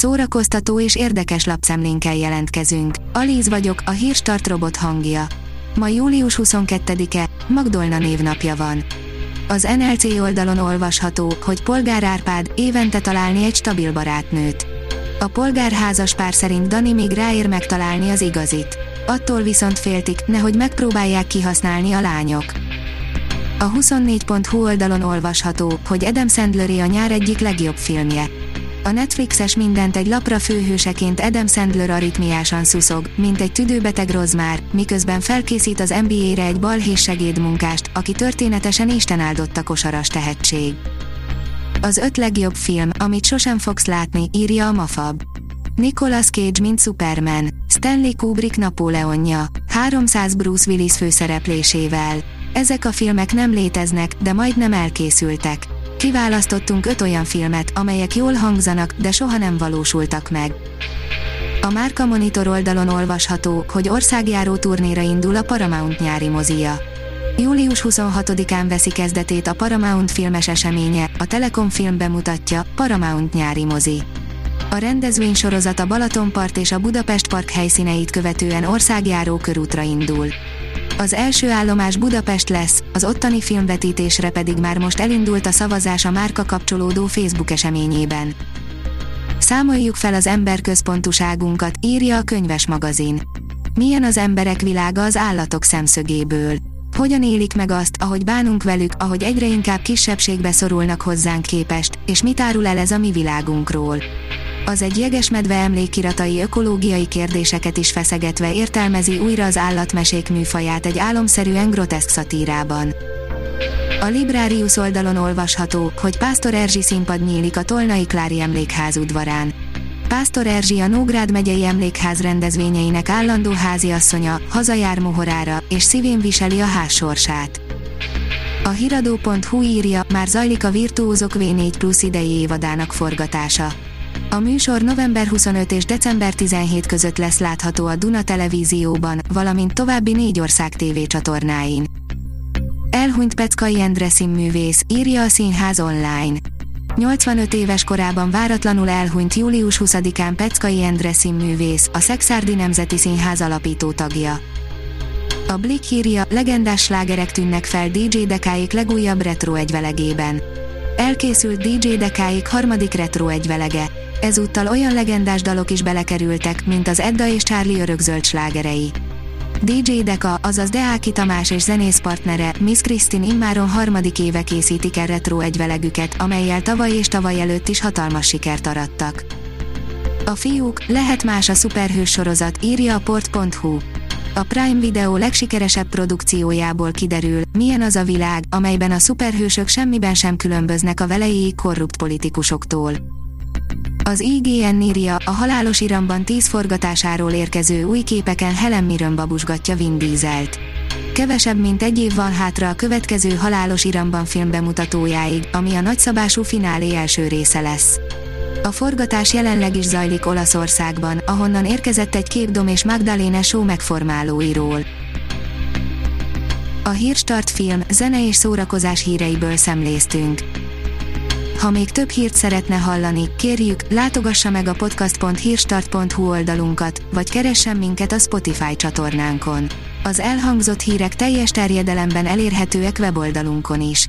Szórakoztató és érdekes lapszemlénkkel jelentkezünk. Alíz vagyok, a hírstart robot hangja. Ma július 22-e, Magdolna névnapja van. Az NLC oldalon olvasható, hogy Polgár Árpád évente találni egy stabil barátnőt. A polgárházas pár szerint Dani még ráér megtalálni az igazit. Attól viszont féltik, nehogy megpróbálják kihasználni a lányok. A 24.hu oldalon olvasható, hogy Adam Sandleré a nyár egyik legjobb filmje. A Netflixes mindent egy lapra főhőseként Adam Sandler aritmiásan szuszog, mint egy tüdőbeteg rozmár, miközben felkészít az NBA-re egy balhés segédmunkást, aki történetesen Isten áldotta kosaras tehetség. Az öt legjobb film, amit sosem fogsz látni, írja a Mafab. Nicolas Cage mint Superman, Stanley Kubrick Napóleonja, 300 Bruce Willis főszereplésével. Ezek a filmek nem léteznek, de majdnem elkészültek. Kiválasztottunk öt olyan filmet, amelyek jól hangzanak, de soha nem valósultak meg. A Márka Monitor oldalon olvasható, hogy országjáró turnéra indul a Paramount nyári mozia. Július 26-án veszi kezdetét a Paramount filmes eseménye, a Telekom film bemutatja, Paramount nyári mozi. A rendezvény sorozat a Balatonpart és a Budapest Park helyszíneit követően országjáró körútra indul. Az első állomás Budapest lesz, az ottani filmvetítésre pedig már most elindult a szavazás a márka kapcsolódó Facebook eseményében. Számoljuk fel az emberközpontuságunkat, írja a könyves magazin. Milyen az emberek világa az állatok szemszögéből? Hogyan élik meg azt, ahogy bánunk velük, ahogy egyre inkább kisebbségbe szorulnak hozzánk képest, és mit árul el ez a mi világunkról? Az egy jegesmedve emlékiratai ökológiai kérdéseket is feszegetve értelmezi újra az állatmesék műfaját egy álomszerűen groteszk szatírában. A Librarius oldalon olvasható, hogy Pásztor Erzsi színpad nyílik a Tolnai Klári emlékház udvarán. Pásztor Erzsi a Nógrád megyei emlékház rendezvényeinek állandó háziasszonya, hazajár mohorára, és szívén viseli a ház sorsát. A hiradó.hu írja, már zajlik a Virtuózok V4 Plus idei évadának forgatása. A műsor november 25 és december 17 között lesz látható a Duna Televízióban, valamint további négy ország tévécsatornáin. Elhunyt Peckai Endre színművész, írja a Színház online. 85 éves korában váratlanul elhunyt július 20-án Peckai Endre színművész, a Szexárdi Nemzeti Színház alapító tagja. A Blick írja, legendás slágerek tűnnek fel DJ Dekáik legújabb retro egyvelegében. Elkészült DJ Dekáik harmadik retro egyvelege. Ezúttal olyan legendás dalok is belekerültek, mint az Edda és Charlie örökzöld slágerei. DJ Deka, azaz Deáki Tamás és zenész partnere, Miss Kristin immáron harmadik éve készítik el retro egyvelegüket, amelyel tavaly és tavaly előtt is hatalmas sikert arattak. A fiúk, lehet más a szuperhős sorozat, írja a port.hu. A Prime Video legsikeresebb produkciójából kiderül, milyen az a világ, amelyben a szuperhősök semmiben sem különböznek a velejéig korrupt politikusoktól. Az IGN írja, a halálos iramban 10 forgatásáról érkező új képeken Helen Mirren babusgatja Vin Dieselt. Kevesebb mint egy év van hátra a következő halálos iramban film bemutatójáig, ami a nagyszabású finálé első része lesz. A forgatás jelenleg is zajlik Olaszországban, ahonnan érkezett egy kép Dom és Magdalena show megformálóiról. A Hírstart film, zene és szórakozás híreiből szemléztünk. Ha még több hírt szeretne hallani, kérjük, látogassa meg a podcast.hírstart.hu oldalunkat, vagy keressen minket a Spotify csatornánkon. Az elhangzott hírek teljes terjedelemben elérhetőek weboldalunkon is.